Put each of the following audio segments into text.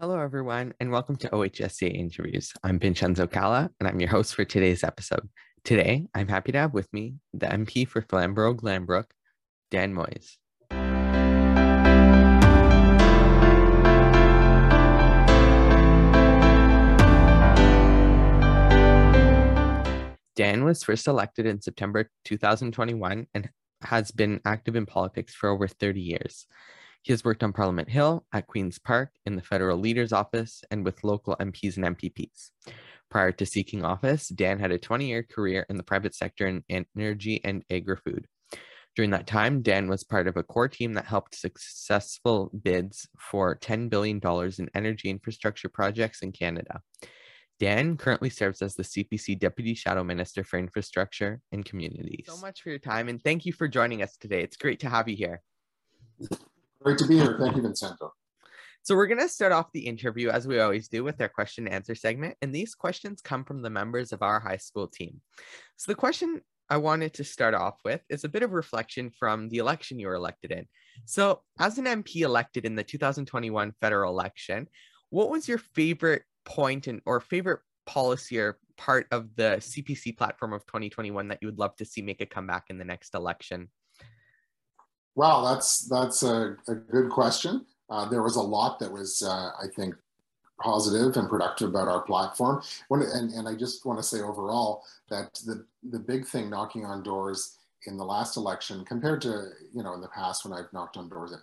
Hello, everyone, and welcome to OHSCA Interviews. I'm Vincenzo Calla, and I'm your host for today's episode. Today, I'm happy to have with me the MP for Flamborough Glanbrook, Dan Muys. Dan was first elected in September 2021 and has been active in politics for over 30 years. He has worked on Parliament Hill, at Queen's Park, in the Federal Leader's Office, and with local MPs and MPPs. Prior to seeking office, Dan had a 20 year career in the private sector in energy and agri food. During that time, Dan was part of a core team that helped successful bids for $10 billion in energy infrastructure projects in Canada. Dan currently serves as the CPC Deputy Shadow Minister for Infrastructure and Communities. So much for your time and thank you for joining us today. It's great to have you here. Great to be here. Thank you, Vincenzo. So we're going to start off the interview as we always do with our question and answer segment. And these questions come from the members of our high school team. So the question I wanted to start off with is a bit of reflection from the election you were elected in. So as an MP elected in the 2021 federal election, what was your favorite point and or favorite policy or part of the CPC platform of 2021 that you would love to see make a comeback in the next election? Well, that's that's a, a good question. Uh, there was a lot that was, uh, I think, positive and productive about our platform. When, and, and I just want to say overall that the, the big thing knocking on doors in the last election compared to, you know, in the past when I've knocked on doors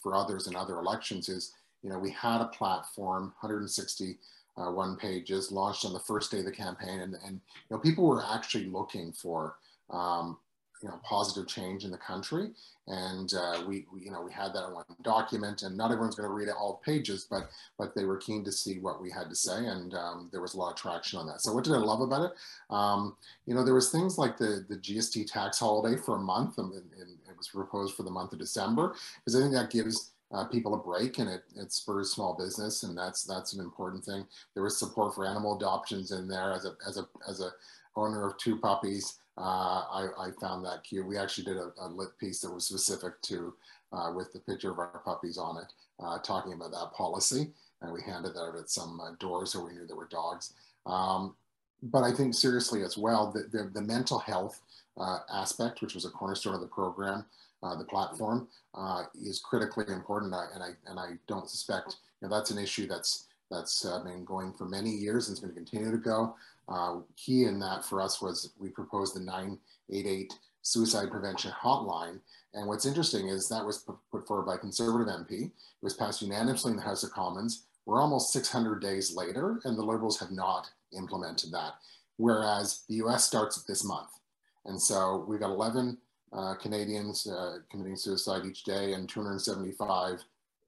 for others in other elections is, you know, we had a platform, 160 uh, pages launched on the first day of the campaign and, and you know people were actually looking for um, you know positive change in the country. And uh, we, we, you know we had that in one document and not everyone's going to read all pages but but they were keen to see what we had to say and um, there was a lot of traction on that. So what did i love about it? Um, you know there was things like the the gst tax holiday for a month and, and it was proposed for the month of december because i think that gives uh, people a break and it, it spurs small business and that's that's an important thing. There was support for animal adoptions in there as a as a as a owner of two puppies I, I, found that cute. We actually did a, a lit piece that was specific to, uh, with the picture of our puppies on it, uh, talking about that policy. And we handed that out at some uh, doors where we knew there were dogs. Um, but I think seriously as well, the, the, the mental health uh, aspect, which was a cornerstone of the program, uh, the platform, is critically important. and I, and I don't suspect you know, that's an issue that's, that's been going for many years and it's going to continue to go. Uh, key in that for us was we proposed the 988 suicide prevention hotline. And what's interesting is that was put forward by Conservative MP. It was passed unanimously in the House of Commons. We're almost 600 days later, and the Liberals have not implemented that. Whereas the US starts this month. And so we've got 11 uh, Canadians uh, committing suicide each day and 275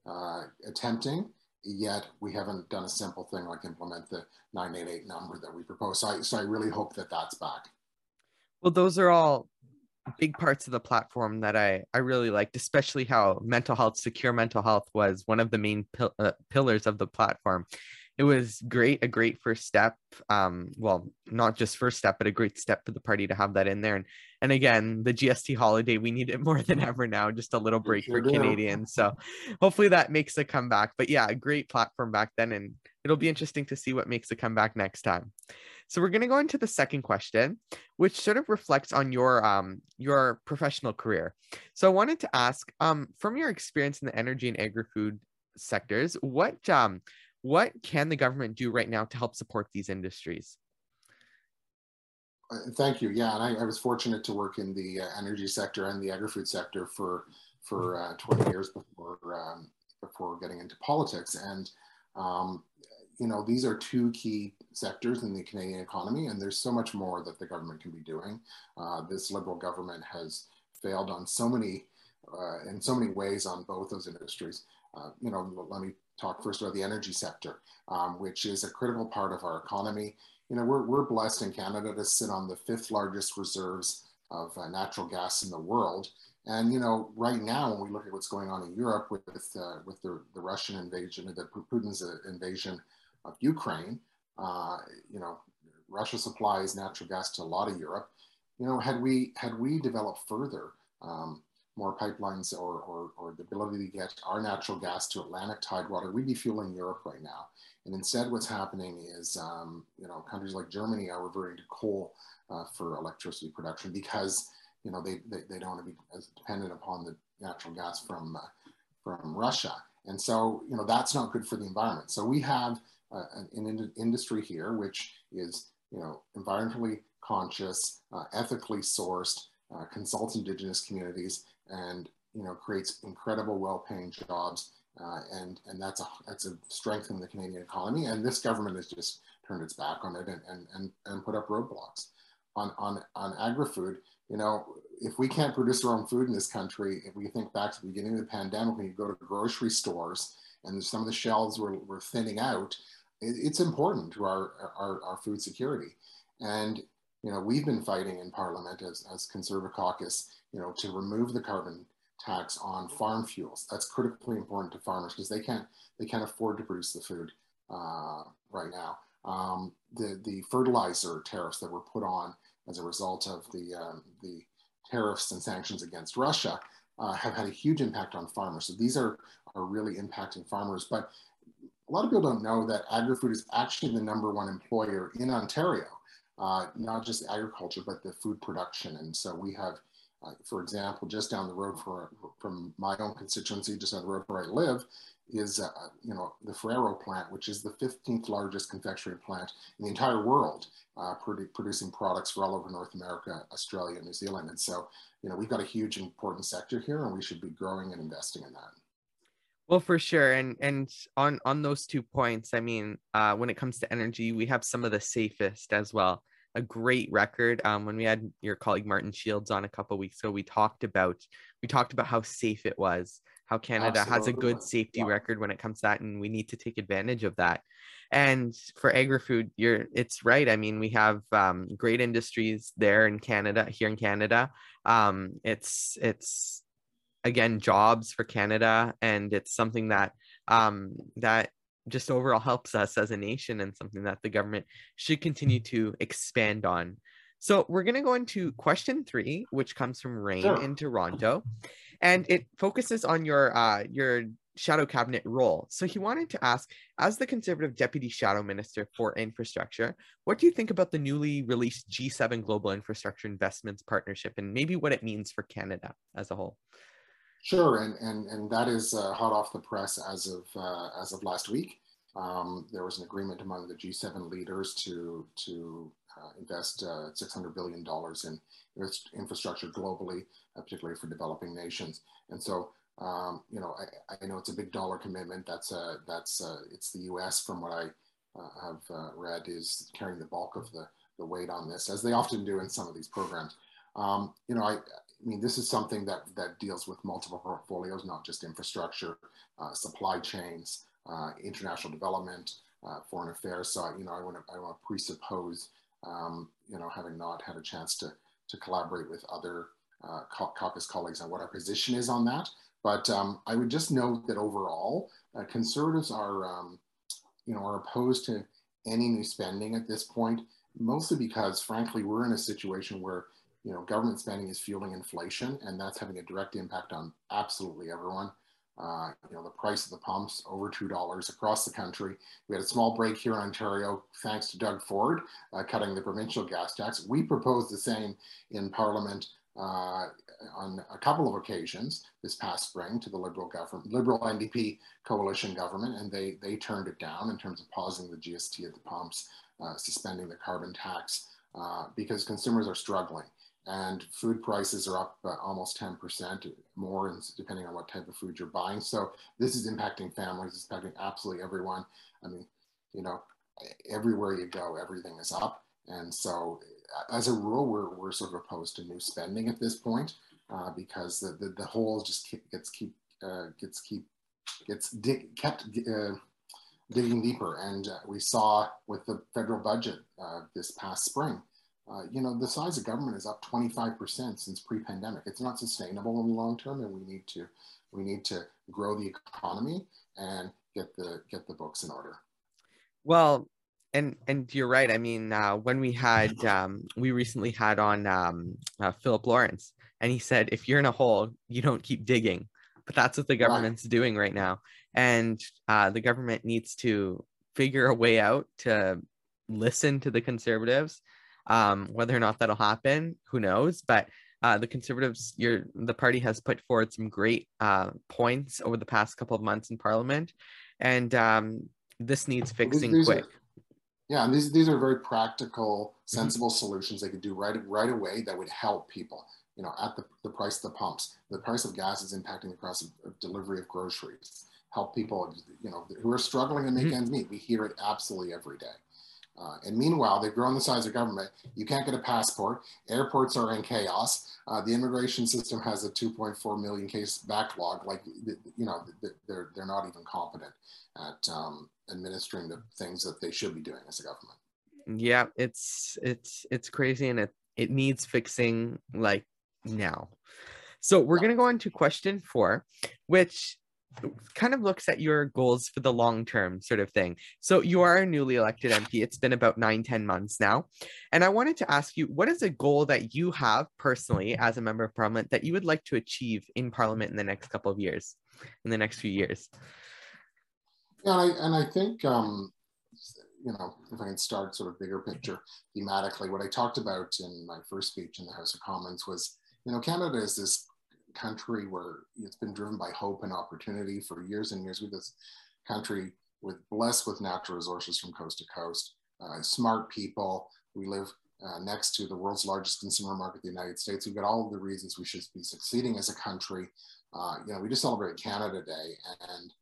uh, attempting yet we haven't done a simple thing like implement the 988 number that we propose. So I, so I really hope that that's back. Well, those are all big parts of the platform that I, I really liked, especially how mental health, secure mental health was one of the main pil- uh, pillars of the platform it was great, a great first step. Um, well, not just first step, but a great step for the party to have that in there. And and again, the GST holiday, we need it more than ever now. Just a little break sure for do. Canadians. So hopefully that makes a comeback. But yeah, a great platform back then, and it'll be interesting to see what makes a comeback next time. So we're going to go into the second question, which sort of reflects on your um your professional career. So I wanted to ask, um, from your experience in the energy and agri-food sectors, what um what can the government do right now to help support these industries? Uh, thank you. Yeah, and I, I, was fortunate to work in the uh, energy sector and the agri-food sector for for uh, 20 years before um, before getting into politics. And um, you know, these are two key sectors in the Canadian economy, and there's so much more that the government can be doing. Uh, this Liberal government has failed on so many uh, in so many ways on both those industries. Uh, you know, let me talk first about the energy sector, um, which is a critical part of our economy. You know, we're, we're blessed in Canada to sit on the fifth largest reserves of uh, natural gas in the world. And, you know, right now, when we look at what's going on in Europe with, uh, with the, the Russian invasion, the Putin's uh, invasion of Ukraine, uh, you know, Russia supplies natural gas to a lot of Europe. You know, had we, had we developed further um, more pipelines or, or, or the ability to get our natural gas to Atlantic tidewater, we'd be fueling Europe right now. And instead, what's happening is, um, you know, countries like Germany are reverting to coal uh, for electricity production because, you know, they, they, they, don't want to be as dependent upon the natural gas from, uh, from Russia. And so, you know, that's not good for the environment. So we have uh, an, industry here which is, you know, environmentally conscious, uh, ethically sourced, uh, consults indigenous communities, and you know creates incredible, well-paying jobs. Uh, and and that's a that's a strength in the Canadian economy. And this government has just turned its back on it and and and, and put up roadblocks on on on agri-food. You know, if we can't produce our own food in this country, if we think back to the beginning of the pandemic, when you go to grocery stores and some of the shelves were, were thinning out, it, it's important to our, our, our food security. And you know, we've been fighting in Parliament as, as Conservative Caucus, you know, to remove the carbon tax on farm fuels. That's critically important to farmers because they can't they can't afford to produce the food uh, right now. Um, the the fertilizer tariffs that were put on as a result of the um, the tariffs and sanctions against Russia uh, have had a huge impact on farmers. So these are are really impacting farmers. But a lot of people don't know that agri-food is actually the number one employer in Ontario uh, not just agriculture, but the food production. And so we have, uh, for example, just down the road for, from my own constituency, just down the road where I live, is uh, you know the Ferrero plant, which is the 15th largest confectionery plant in the entire world, uh, produ producing products for all over North America, Australia, New Zealand. And so, you know, we've got a huge important sector here, and we should be growing and investing in that. Well, for sure, and and on on those two points, I mean, uh, when it comes to energy, we have some of the safest as well. A great record. Um, when we had your colleague Martin Shields on a couple weeks ago, we talked about we talked about how safe it was, how Canada Absolutely. has a good safety yeah. record when it comes to that, and we need to take advantage of that. And for agri-food, you're it's right. I mean, we have um, great industries there in Canada, here in Canada. Um, it's it's again jobs for Canada, and it's something that um, that just overall helps us as a nation and something that the government should continue to expand on. So we're going to go into question three, which comes from Rain sure. in Toronto, and it focuses on your uh, your shadow cabinet role. So he wanted to ask, as the Conservative Deputy Shadow Minister for Infrastructure, what do you think about the newly released G7 Global Infrastructure Investments Partnership, and maybe what it means for Canada as a whole? Sure, and and and that is uh, hot off the press as of uh, as of last week. Um, there was an agreement among the G7 leaders to to uh, invest uh, 600 billion dollars in infrastructure globally, uh, particularly for developing nations. And so, um, you know, I, I, know it's a big dollar commitment. That's uh, that's it's the U.S. from what I have read is carrying the bulk of the the weight on this, as they often do in some of these programs. Um, you know, I, I mean, this is something that, that deals with multiple portfolios, not just infrastructure, uh, supply chains, uh, international development, uh, foreign affairs. So, you know, I want to I want to presuppose, um, you know, having not had a chance to to collaborate with other uh, caucus colleagues on what our position is on that. But um, I would just note that overall, uh, conservatives are, um, you know, are opposed to any new spending at this point, mostly because, frankly, we're in a situation where you know, government spending is fueling inflation, and that's having a direct impact on absolutely everyone. Uh, you know, the price of the pumps over two dollars across the country. We had a small break here in Ontario, thanks to Doug Ford uh, cutting the provincial gas tax. We proposed the same in Parliament uh, on a couple of occasions this past spring to the Liberal government, Liberal NDP coalition government, and they they turned it down in terms of pausing the GST at the pumps, uh, suspending the carbon tax uh, because consumers are struggling and food prices are up uh, almost 10% more depending on what type of food you're buying. So this is impacting families, it's impacting absolutely everyone. I mean, you know, everywhere you go, everything is up. And so as a rule, we're, we're sort of opposed to new spending at this point uh, because the, the, the hole just keep, gets keep uh, gets keep gets dig, kept uh, digging deeper. And uh, we saw with the federal budget uh, this past spring, uh, you know, the size of government is up 25% since pre-pandemic. It's not sustainable in the long term, and we need to we need to grow the economy and get the get the books in order. Well, and and you're right. I mean, uh, when we had um, we recently had on um, uh, Philip Lawrence and he said, if you're in a hole, you don't keep digging. But that's what the government's right. doing right now. And uh, the government needs to figure a way out to listen to the conservatives. Um, whether or not that'll happen, who knows? But uh, the conservatives, your the party has put forward some great uh, points over the past couple of months in parliament, and um, this needs fixing these, these quick. Are, yeah, and these these are very practical, mm-hmm. sensible mm-hmm. solutions they could do right right away that would help people. You know, at the, the price of the pumps, the price of gas is impacting the price of, of delivery of groceries. Help people, you know, who are struggling to make mm-hmm. ends meet. We hear it absolutely every day. Uh, and meanwhile, they've grown the size of government. You can't get a passport. Airports are in chaos. Uh, the immigration system has a 2.4 million case backlog. Like, you know, they're, they're not even competent at um, administering the things that they should be doing as a government. Yeah, it's it's it's crazy, and it it needs fixing like now. So we're gonna go on to question four, which kind of looks at your goals for the long term sort of thing. So you are a newly elected MP. It's been about nine, 10 months now. And I wanted to ask you, what is a goal that you have personally as a member of parliament that you would like to achieve in parliament in the next couple of years, in the next few years? Yeah, and I, and I think, um, you know, if I can start sort of bigger picture thematically, what I talked about in my first speech in the House of Commons was, you know, Canada is this country where it's been driven by hope and opportunity for years and years. With this country with blessed with natural resources from coast to coast, uh, smart people. We live uh, next to the world's largest consumer market, the United States. We've got all the reasons we should be succeeding as a country. Uh, you know, we just celebrate Canada Day, and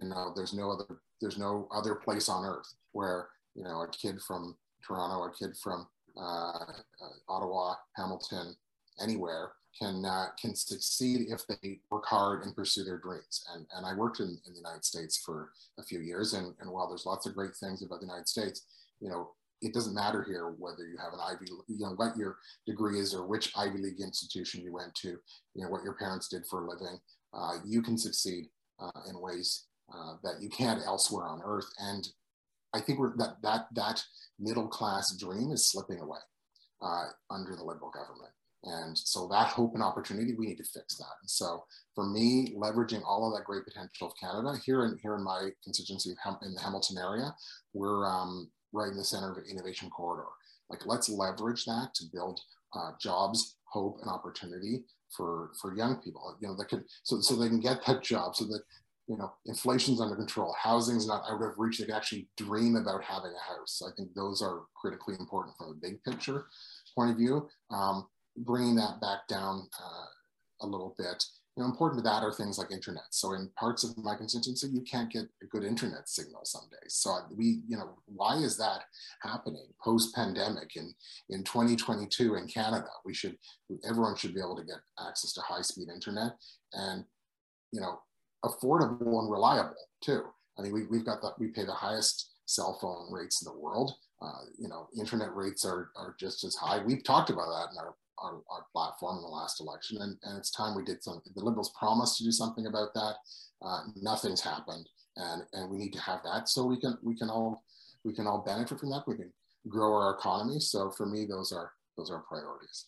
you know, there's no other there's no other place on earth where you know a kid from Toronto, a kid from uh, uh, Ottawa, Hamilton, anywhere can uh, can succeed if they work hard and pursue their dreams. And, and I worked in, in the United States for a few years, and, and while there's lots of great things about the United States, you know, it doesn't matter here whether you have an Ivy, you know, what your degree is or which Ivy League institution you went to, you know, what your parents did for a living. Uh, you can succeed uh, in ways uh, that you can't elsewhere on earth. And I think that that that middle class dream is slipping away uh, under the Liberal government. And so that hope and opportunity, we need to fix that. And so for me, leveraging all of that great potential of Canada here in here in my constituency in the Hamilton area, we're um, right in the center of an innovation corridor. Like let's leverage that to build uh, jobs, hope, and opportunity for for young people. You know, that could so so they can get that job, so that you know inflation's under control, housing's not out of reach. They can actually dream about having a house. I think those are critically important from a big picture point of view. Um, bringing that back down uh, a little bit. You know, important to that are things like internet. So in parts of my constituency, you can't get a good internet signal some days. So we, you know, why is that happening post-pandemic in in 2022 in Canada? We should, everyone should be able to get access to high-speed internet and, you know, affordable and reliable too. I mean, we, we've got that, we pay the highest cell phone rates in the world. Uh, you know, internet rates are, are just as high. We've talked about that in our our, platform in the last election. And, and it's time we did something. The Liberals promised to do something about that. Uh, nothing's happened. And, and we need to have that so we can we can all we can all benefit from that. We can grow our economy. So for me, those are those are priorities.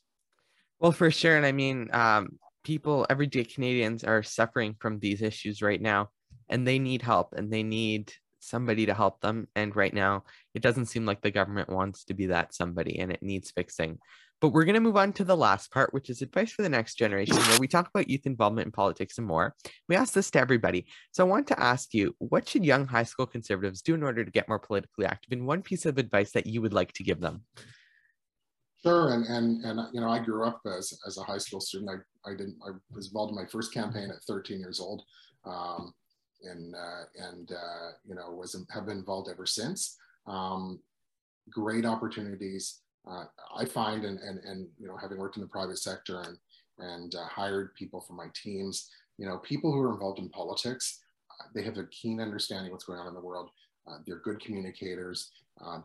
Well, for sure. And I mean, um, people, everyday Canadians are suffering from these issues right now, and they need help and they need somebody to help them. And right now, it doesn't seem like the government wants to be that somebody, and it needs fixing. But we're going to move on to the last part, which is advice for the next generation, where we talk about youth involvement in politics and more. We ask this to everybody. So I want to ask you, what should young high school conservatives do in order to get more politically active? And one piece of advice that you would like to give them. Sure, and and and you know, I grew up as as a high school student. I I didn't I was involved in my first campaign at 13 years old, um, and uh, and uh, you know was have been involved ever since. Um, great opportunities uh, I find, and, and, and, you know, having worked in the private sector and, and uh, hired people for my teams, you know, people who are involved in politics, uh, they have a keen understanding what's going on in the world. Uh, they're good communicators.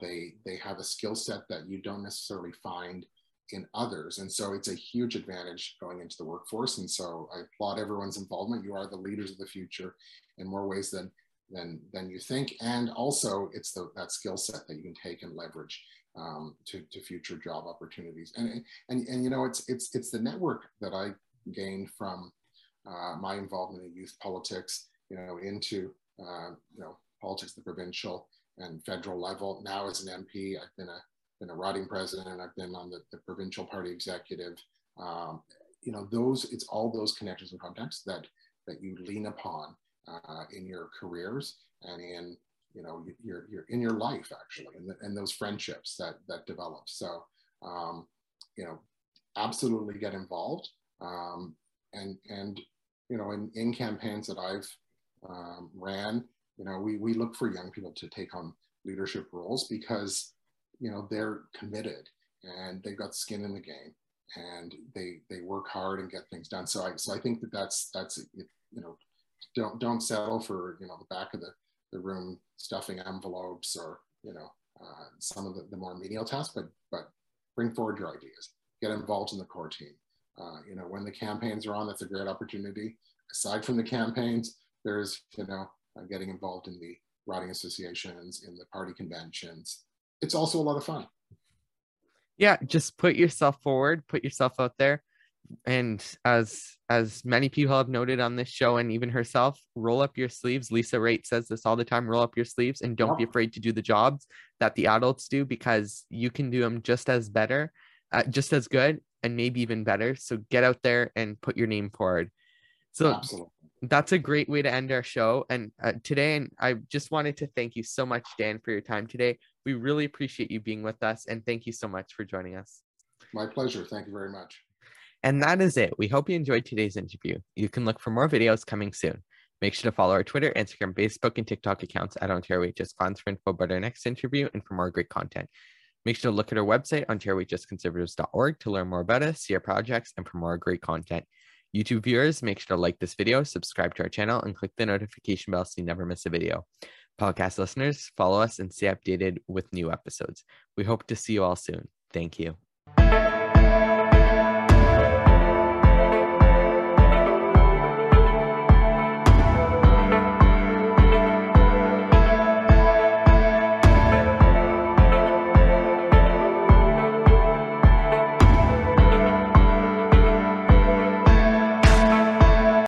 They, they have a skill set that you don't necessarily find in others. And so it's a huge advantage going into the workforce. And so I applaud everyone's involvement. You are the leaders of the future in more ways than than than you think. And also, it's the that skill set that you can take and leverage um, to, to future job opportunities. And, and and you know, it's it's it's the network that I gained from uh, my involvement in youth politics. You know, into uh, you know politics, the provincial and federal level. Now as an MP, I've been a been a riding president. I've been on the, the provincial party executive. Um, you know, those it's all those connections and contacts that that you lean upon uh, in your careers and in you know your your in your life actually and, the, and those friendships that that develop so um, you know absolutely get involved um, and and you know in, in campaigns that i've um, ran you know we, we look for young people to take on leadership roles because you know they're committed and they've got skin in the game and they they work hard and get things done. So i so i think that that's that's you know don't don't settle for you know the back of the, the room stuffing envelopes or you know uh, some of the, the more menial tasks but but bring forward your ideas get involved in the core team. Uh, you know when the campaigns are on that's a great opportunity. Aside from the campaigns there's you know uh, getting involved in the riding associations in the party conventions it's also a lot of fun. Yeah just put yourself forward put yourself out there. And as as many people have noted on this show and even herself roll up your sleeves. Lisa Raitt says this all the time roll up your sleeves and don't be afraid to do the jobs that the adults do because you can do them just as better uh, just as good and maybe even better. So get out there and put your name forward. So Absolutely. That's a great way to end our show and uh, today and i just wanted to thank you so much dan for your time today we really appreciate you being with us and thank you so much for joining us my pleasure thank you very much and that is it. We hope you enjoyed today's interview. You can look for more videos coming soon. Make sure to follow our Twitter, Instagram, Facebook, and TikTok accounts at Ontario HS Cons for info about our next interview and for more great content. Make sure to look at our website, OntarioHSConservatives.org, to learn more about us, see our projects, and for more great content. YouTube viewers, make sure to like this video, subscribe to our channel, and click the notification bell so you never miss a video. Podcast listeners, follow us and stay updated with new episodes. We hope to see you all soon. Thank you.